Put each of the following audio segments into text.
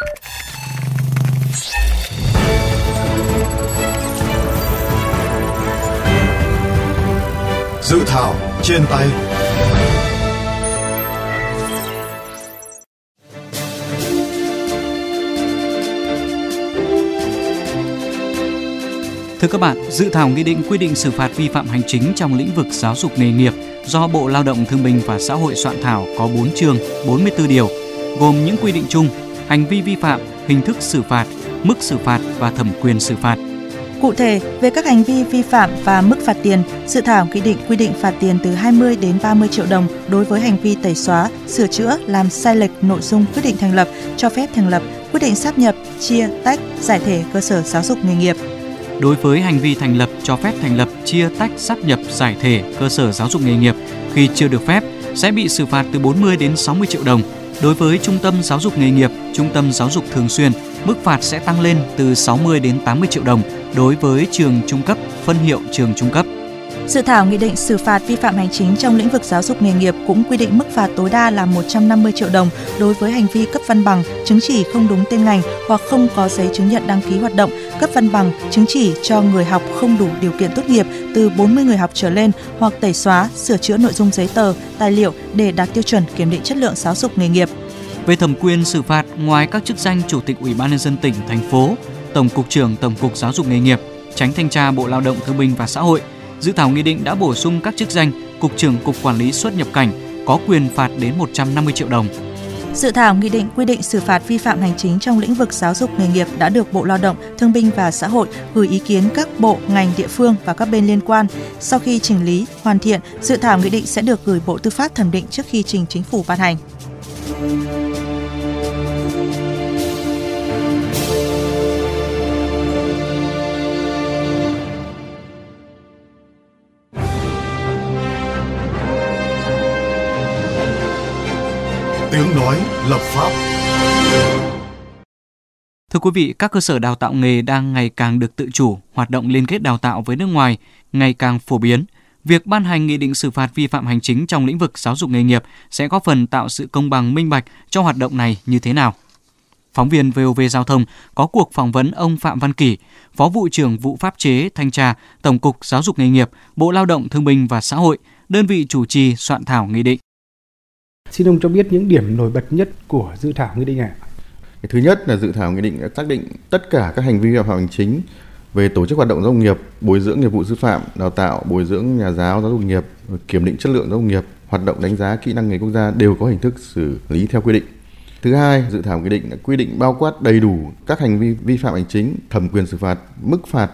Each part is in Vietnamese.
Dự thảo trên tay. Thưa các bạn, dự thảo nghị định quy định xử phạt vi phạm hành chính trong lĩnh vực giáo dục nghề nghiệp do Bộ Lao động Thương binh và Xã hội soạn thảo có 4 chương, 44 điều, gồm những quy định chung, hành vi vi phạm, hình thức xử phạt, mức xử phạt và thẩm quyền xử phạt. Cụ thể, về các hành vi vi phạm và mức phạt tiền, dự thảo nghị định quy định phạt tiền từ 20 đến 30 triệu đồng đối với hành vi tẩy xóa, sửa chữa, làm sai lệch nội dung quyết định thành lập, cho phép thành lập, quyết định sáp nhập, chia, tách, giải thể cơ sở giáo dục nghề nghiệp. Đối với hành vi thành lập, cho phép thành lập, chia tách, sáp nhập, giải thể cơ sở giáo dục nghề nghiệp khi chưa được phép sẽ bị xử phạt từ 40 đến 60 triệu đồng. Đối với trung tâm giáo dục nghề nghiệp, trung tâm giáo dục thường xuyên, mức phạt sẽ tăng lên từ 60 đến 80 triệu đồng đối với trường trung cấp, phân hiệu trường trung cấp. Dự thảo nghị định xử phạt vi phạm hành chính trong lĩnh vực giáo dục nghề nghiệp cũng quy định mức phạt tối đa là 150 triệu đồng đối với hành vi cấp văn bằng, chứng chỉ không đúng tên ngành hoặc không có giấy chứng nhận đăng ký hoạt động, cấp văn bằng, chứng chỉ cho người học không đủ điều kiện tốt nghiệp từ 40 người học trở lên hoặc tẩy xóa, sửa chữa nội dung giấy tờ, tài liệu để đạt tiêu chuẩn kiểm định chất lượng giáo dục nghề nghiệp. Về thẩm quyền xử phạt, ngoài các chức danh Chủ tịch Ủy ban nhân dân tỉnh, thành phố, Tổng cục trưởng Tổng cục Giáo dục nghề nghiệp, Tránh thanh tra Bộ Lao động Thương binh và Xã hội, dự thảo nghị định đã bổ sung các chức danh Cục trưởng Cục Quản lý xuất nhập cảnh có quyền phạt đến 150 triệu đồng. Dự thảo nghị định quy định xử phạt vi phạm hành chính trong lĩnh vực giáo dục nghề nghiệp đã được Bộ Lao động, Thương binh và Xã hội gửi ý kiến các bộ, ngành, địa phương và các bên liên quan. Sau khi chỉnh lý, hoàn thiện, dự thảo nghị định sẽ được gửi Bộ Tư pháp thẩm định trước khi trình chính phủ ban hành. Tiếng nói lập pháp Thưa quý vị, các cơ sở đào tạo nghề đang ngày càng được tự chủ, hoạt động liên kết đào tạo với nước ngoài ngày càng phổ biến. Việc ban hành nghị định xử phạt vi phạm hành chính trong lĩnh vực giáo dục nghề nghiệp sẽ góp phần tạo sự công bằng minh bạch cho hoạt động này như thế nào? Phóng viên VOV Giao thông có cuộc phỏng vấn ông Phạm Văn Kỳ, Phó vụ trưởng vụ pháp chế thanh tra Tổng cục Giáo dục nghề nghiệp, Bộ Lao động Thương binh và Xã hội, đơn vị chủ trì soạn thảo nghị định. Xin ông cho biết những điểm nổi bật nhất của dự thảo nghị định này. Thứ nhất là dự thảo nghị định đã xác định tất cả các hành vi vi phạm hành chính về tổ chức hoạt động giáo dục nghiệp, bồi dưỡng nghiệp vụ sư phạm, đào tạo, bồi dưỡng nhà giáo giáo dục nghiệp, kiểm định chất lượng giáo dục nghiệp, hoạt động đánh giá kỹ năng nghề quốc gia đều có hình thức xử lý theo quy định. Thứ hai, dự thảo nghị định đã quy định bao quát đầy đủ các hành vi vi phạm hành chính, thẩm quyền xử phạt, mức phạt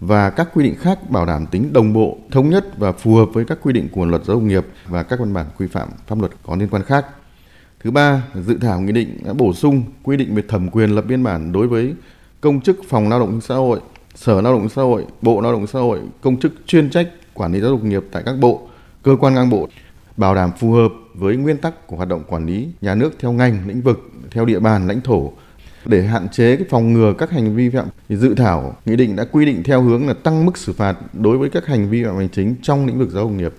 và các quy định khác bảo đảm tính đồng bộ, thống nhất và phù hợp với các quy định của luật giáo dục nghiệp và các văn bản quy phạm pháp luật có liên quan khác. Thứ ba, dự thảo nghị định đã bổ sung quy định về thẩm quyền lập biên bản đối với công chức phòng lao động xã hội, sở lao động xã hội, bộ lao động xã hội, công chức chuyên trách quản lý giáo dục nghiệp tại các bộ, cơ quan ngang bộ, bảo đảm phù hợp với nguyên tắc của hoạt động quản lý nhà nước theo ngành, lĩnh vực, theo địa bàn, lãnh thổ để hạn chế cái phòng ngừa các hành vi phạm thì dự thảo nghị định đã quy định theo hướng là tăng mức xử phạt đối với các hành vi phạm hành chính trong lĩnh vực giáo dục nghiệp.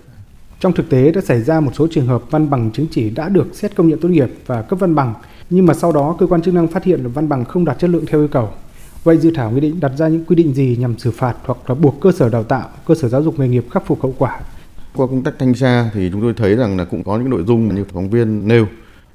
Trong thực tế đã xảy ra một số trường hợp văn bằng chứng chỉ đã được xét công nhận tốt nghiệp và cấp văn bằng, nhưng mà sau đó cơ quan chức năng phát hiện là văn bằng không đạt chất lượng theo yêu cầu. Vậy dự thảo nghị định đặt ra những quy định gì nhằm xử phạt hoặc là buộc cơ sở đào tạo, cơ sở giáo dục nghề nghiệp khắc phục hậu quả? Qua công tác thanh tra thì chúng tôi thấy rằng là cũng có những nội dung như phóng viên nêu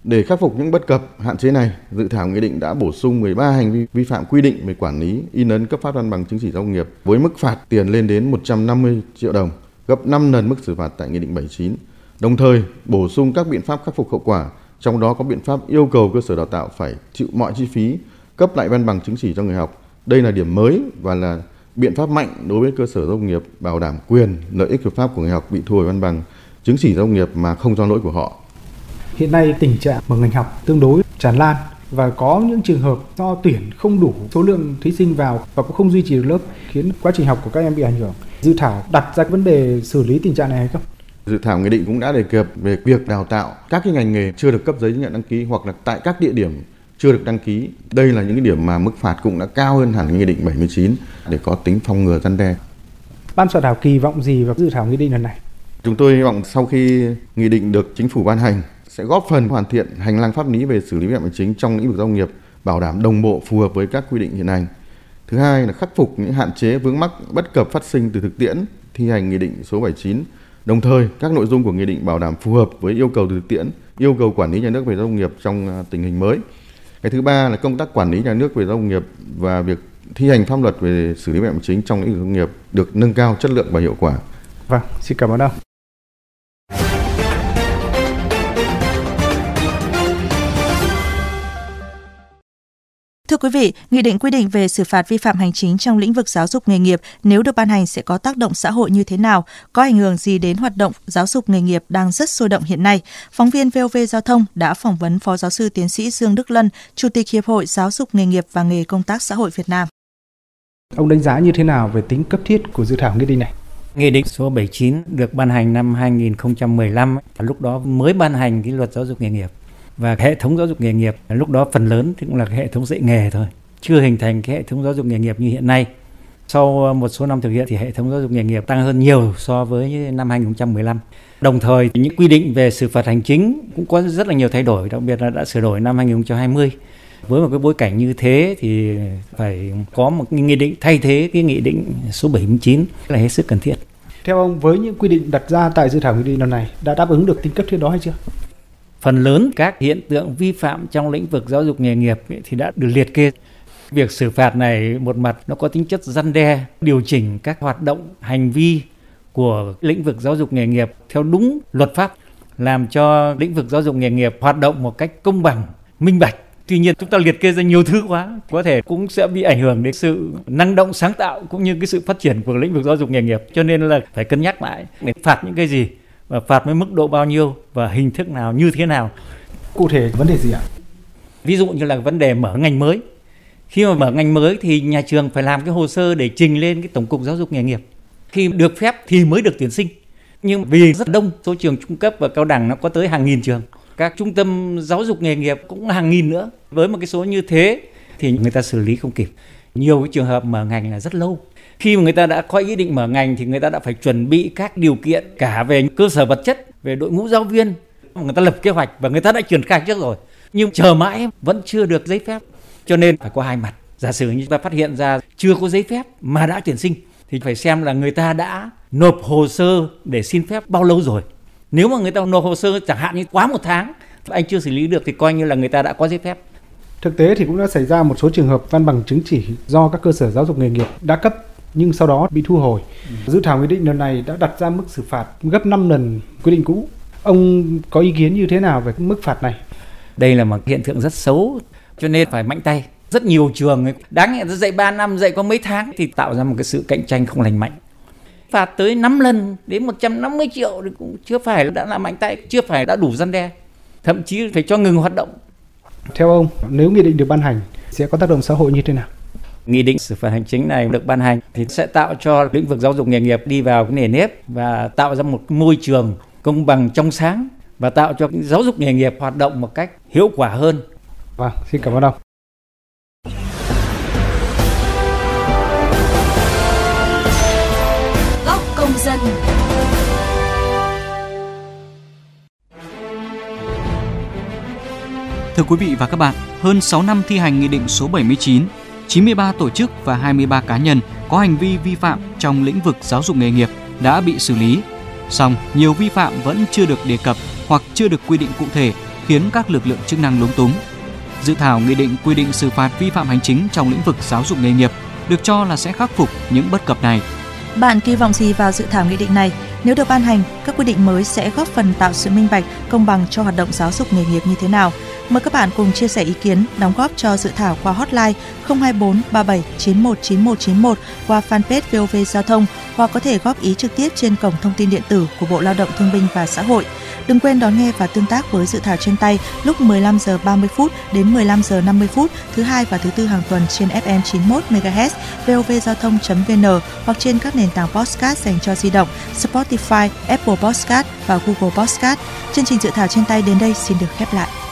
để khắc phục những bất cập, hạn chế này, dự thảo nghị định đã bổ sung 13 hành vi vi phạm quy định về quản lý, in ấn cấp phát văn bằng chứng chỉ giáo dục nghiệp với mức phạt tiền lên đến 150 triệu đồng, gấp 5 lần mức xử phạt tại nghị định 79. Đồng thời, bổ sung các biện pháp khắc phục hậu quả, trong đó có biện pháp yêu cầu cơ sở đào tạo phải chịu mọi chi phí cấp lại văn bằng chứng chỉ cho người học. Đây là điểm mới và là biện pháp mạnh đối với cơ sở giáo dục nghiệp bảo đảm quyền, lợi ích hợp pháp của người học bị thu hồi văn bằng chứng chỉ giáo dục nghiệp mà không do lỗi của họ Hiện nay tình trạng mở ngành học tương đối tràn lan và có những trường hợp do tuyển không đủ số lượng thí sinh vào và cũng không duy trì được lớp khiến quá trình học của các em bị ảnh hưởng. Dự thảo đặt ra vấn đề xử lý tình trạng này hay không? Dự thảo nghị định cũng đã đề cập về việc đào tạo các cái ngành nghề chưa được cấp giấy chứng nhận đăng ký hoặc là tại các địa điểm chưa được đăng ký. Đây là những cái điểm mà mức phạt cũng đã cao hơn hẳn nghị định 79 để có tính phòng ngừa răn đe. Ban soạn thảo kỳ vọng gì vào dự thảo nghị định lần này? Chúng tôi hy vọng sau khi nghị định được chính phủ ban hành sẽ góp phần hoàn thiện hành lang pháp lý về xử lý vi phạm hành chính trong lĩnh vực giao nghiệp bảo đảm đồng bộ phù hợp với các quy định hiện hành. Thứ hai là khắc phục những hạn chế vướng mắc bất cập phát sinh từ thực tiễn thi hành nghị định số 79. Đồng thời, các nội dung của nghị định bảo đảm phù hợp với yêu cầu từ thực tiễn, yêu cầu quản lý nhà nước về giao nghiệp trong à, tình hình mới. Cái thứ ba là công tác quản lý nhà nước về giao nghiệp và việc thi hành pháp luật về xử lý vi phạm chính trong lĩnh vực công nghiệp được nâng cao chất lượng và hiệu quả. Vâng, xin cảm ơn ông. Thưa quý vị, Nghị định quy định về xử phạt vi phạm hành chính trong lĩnh vực giáo dục nghề nghiệp nếu được ban hành sẽ có tác động xã hội như thế nào, có ảnh hưởng gì đến hoạt động giáo dục nghề nghiệp đang rất sôi động hiện nay. Phóng viên VOV Giao thông đã phỏng vấn Phó Giáo sư Tiến sĩ Dương Đức Lân, Chủ tịch Hiệp hội Giáo dục nghề nghiệp và nghề công tác xã hội Việt Nam. Ông đánh giá như thế nào về tính cấp thiết của dự thảo nghị định này? Nghị định số 79 được ban hành năm 2015, lúc đó mới ban hành cái luật giáo dục nghề nghiệp và hệ thống giáo dục nghề nghiệp lúc đó phần lớn thì cũng là hệ thống dạy nghề thôi chưa hình thành cái hệ thống giáo dục nghề nghiệp như hiện nay sau ờ, một số năm thực hiện thì hệ thống giáo dục nghề nghiệp tăng hơn nhiều so với năm 2015 đồng thời những quy định về xử phạt hành chính cũng có rất là nhiều thay đổi đặc biệt là đã sửa đổi năm 2020 với một cái bối cảnh như thế thì phải có một nghị định thay thế cái nghị định số 79 là hết sức cần thiết. Theo ông, với những quy định đặt ra tại dự thảo nghị định lần này đã đáp ứng được tính cấp thiết đó hay chưa? Phần lớn các hiện tượng vi phạm trong lĩnh vực giáo dục nghề nghiệp thì đã được liệt kê. Việc xử phạt này một mặt nó có tính chất răn đe, điều chỉnh các hoạt động, hành vi của lĩnh vực giáo dục nghề nghiệp theo đúng luật pháp, làm cho lĩnh vực giáo dục nghề nghiệp hoạt động một cách công bằng, minh bạch. Tuy nhiên chúng ta liệt kê ra nhiều thứ quá, có thể cũng sẽ bị ảnh hưởng đến sự năng động sáng tạo cũng như cái sự phát triển của lĩnh vực giáo dục nghề nghiệp. Cho nên là phải cân nhắc lại để phạt những cái gì và phạt với mức độ bao nhiêu và hình thức nào như thế nào. Cụ thể vấn đề gì ạ? Ví dụ như là vấn đề mở ngành mới. Khi mà mở ngành mới thì nhà trường phải làm cái hồ sơ để trình lên cái tổng cục giáo dục nghề nghiệp. Khi được phép thì mới được tuyển sinh. Nhưng vì rất đông số trường trung cấp và cao đẳng nó có tới hàng nghìn trường. Các trung tâm giáo dục nghề nghiệp cũng hàng nghìn nữa. Với một cái số như thế thì người ta xử lý không kịp. Nhiều cái trường hợp mở ngành là rất lâu khi mà người ta đã có ý định mở ngành thì người ta đã phải chuẩn bị các điều kiện cả về cơ sở vật chất, về đội ngũ giáo viên. Người ta lập kế hoạch và người ta đã triển khai trước rồi, nhưng chờ mãi vẫn chưa được giấy phép. Cho nên phải có hai mặt. Giả sử như ta phát hiện ra chưa có giấy phép mà đã tuyển sinh, thì phải xem là người ta đã nộp hồ sơ để xin phép bao lâu rồi. Nếu mà người ta nộp hồ sơ chẳng hạn như quá một tháng anh chưa xử lý được thì coi như là người ta đã có giấy phép. Thực tế thì cũng đã xảy ra một số trường hợp văn bằng chứng chỉ do các cơ sở giáo dục nghề nghiệp đã cấp nhưng sau đó bị thu hồi. Ừ. Dự thảo nghị định lần này đã đặt ra mức xử phạt gấp 5 lần quy định cũ. Ông có ý kiến như thế nào về mức phạt này? Đây là một hiện tượng rất xấu, cho nên phải mạnh tay. Rất nhiều trường đáng lẽ dạy 3 năm, dạy có mấy tháng thì tạo ra một cái sự cạnh tranh không lành mạnh. Phạt tới 5 lần đến 150 triệu thì cũng chưa phải đã là mạnh tay, chưa phải đã đủ răn đe. Thậm chí phải cho ngừng hoạt động. Theo ông, nếu nghị định được ban hành sẽ có tác động xã hội như thế nào? Nghị định xử phạt hành chính này được ban hành thì sẽ tạo cho lĩnh vực giáo dục nghề nghiệp đi vào cái nền nếp và tạo ra một môi trường công bằng trong sáng và tạo cho giáo dục nghề nghiệp hoạt động một cách hiệu quả hơn. Vâng, xin cảm ơn ông. Góc công dân. Thưa quý vị và các bạn, hơn 6 năm thi hành Nghị định số 79 93 tổ chức và 23 cá nhân có hành vi vi phạm trong lĩnh vực giáo dục nghề nghiệp đã bị xử lý. Song, nhiều vi phạm vẫn chưa được đề cập hoặc chưa được quy định cụ thể khiến các lực lượng chức năng lúng túng. Dự thảo nghị định quy định xử phạt vi phạm hành chính trong lĩnh vực giáo dục nghề nghiệp được cho là sẽ khắc phục những bất cập này. Bạn kỳ vọng gì vào dự thảo nghị định này? Nếu được ban hành, các quy định mới sẽ góp phần tạo sự minh bạch, công bằng cho hoạt động giáo dục nghề nghiệp như thế nào? Mời các bạn cùng chia sẻ ý kiến, đóng góp cho dự thảo qua hotline 024 37 91 91 91 qua fanpage VOV Giao thông hoặc có thể góp ý trực tiếp trên cổng thông tin điện tử của Bộ Lao động Thương binh và Xã hội. Đừng quên đón nghe và tương tác với dự thảo trên tay lúc 15 giờ 30 phút đến 15 giờ 50 phút thứ hai và thứ tư hàng tuần trên FM 91 MHz, vovgiao thông.vn hoặc trên các nền tảng podcast dành cho di động Spotify, Apple Podcast và Google Podcast. Chương trình dự thảo trên tay đến đây xin được khép lại.